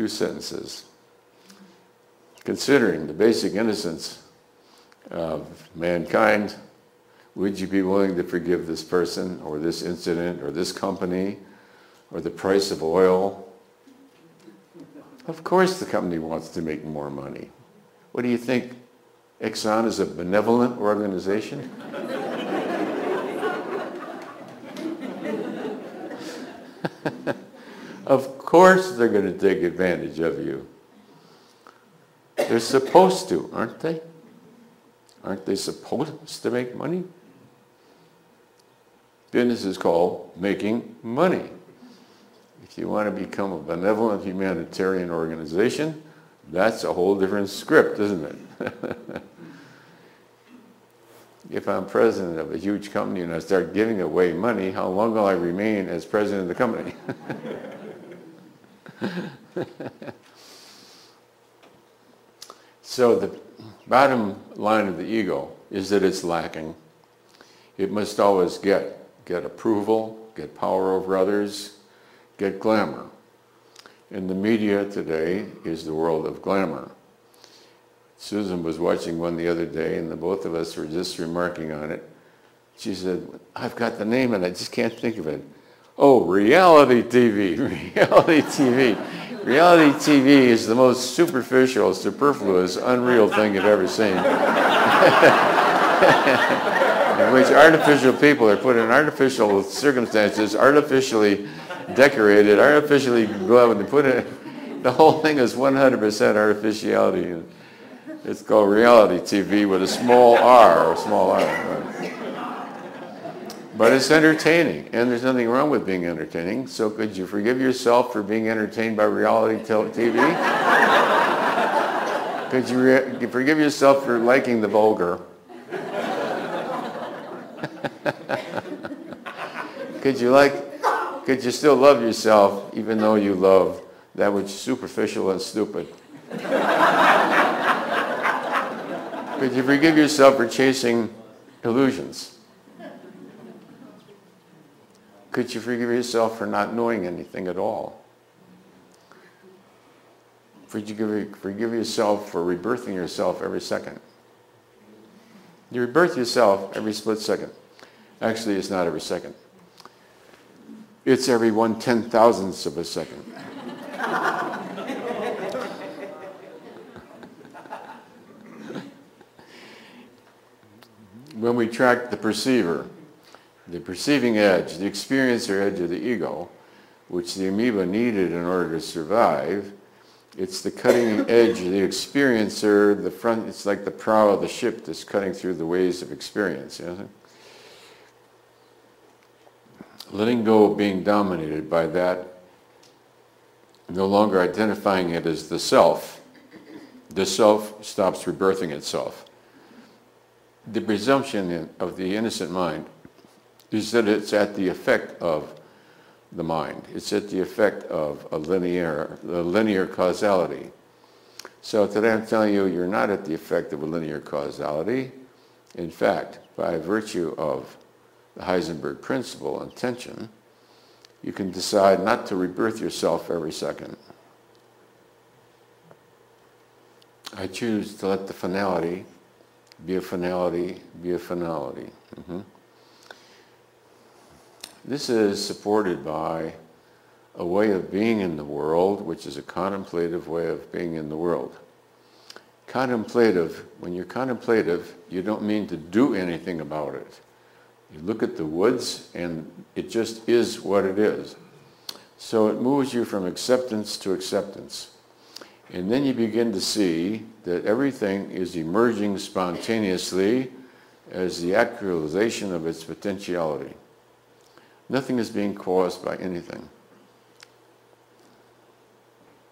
two sentences. Considering the basic innocence of mankind, would you be willing to forgive this person or this incident or this company or the price of oil? Of course the company wants to make more money. What do you think? Exxon is a benevolent organization? of course they're going to take advantage of you. They're supposed to, aren't they? Aren't they supposed to make money? Business is called making money. If you want to become a benevolent humanitarian organization, that's a whole different script, isn't it? if I'm president of a huge company and I start giving away money, how long will I remain as president of the company? so the bottom line of the ego is that it's lacking. It must always get, get approval, get power over others, get glamour. And the media today is the world of glamour. Susan was watching one the other day, and the both of us were just remarking on it. She said, I've got the name and I just can't think of it. Oh, reality TV, reality TV. Reality TV is the most superficial, superfluous, unreal thing you've ever seen. in which artificial people are put in artificial circumstances, artificially decorated, artificially gloved, and put in, the whole thing is 100% artificiality. It's called reality TV with a small r, a small r. Right? But it's entertaining, and there's nothing wrong with being entertaining. So could you forgive yourself for being entertained by reality TV? could you re- forgive yourself for liking the vulgar? could you like, could you still love yourself even though you love that which is superficial and stupid? could you forgive yourself for chasing illusions? Could you forgive yourself for not knowing anything at all? Could you forgive yourself for rebirthing yourself every second? You rebirth yourself every split second. Actually, it's not every second. It's every one ten thousandths of a second. when we track the perceiver, the perceiving edge, the experiencer edge of the ego, which the amoeba needed in order to survive, it's the cutting edge of the experiencer, the front, it's like the prow of the ship that's cutting through the waves of experience. You know? Letting go of being dominated by that, no longer identifying it as the self. The self stops rebirthing itself. The presumption of the innocent mind is that it's at the effect of the mind. It's at the effect of a linear, a linear causality. So today I'm telling you, you're not at the effect of a linear causality. In fact, by virtue of the Heisenberg principle and tension, you can decide not to rebirth yourself every second. I choose to let the finality be a finality, be a finality. Mm-hmm. This is supported by a way of being in the world, which is a contemplative way of being in the world. Contemplative, when you're contemplative, you don't mean to do anything about it. You look at the woods and it just is what it is. So it moves you from acceptance to acceptance. And then you begin to see that everything is emerging spontaneously as the actualization of its potentiality. Nothing is being caused by anything.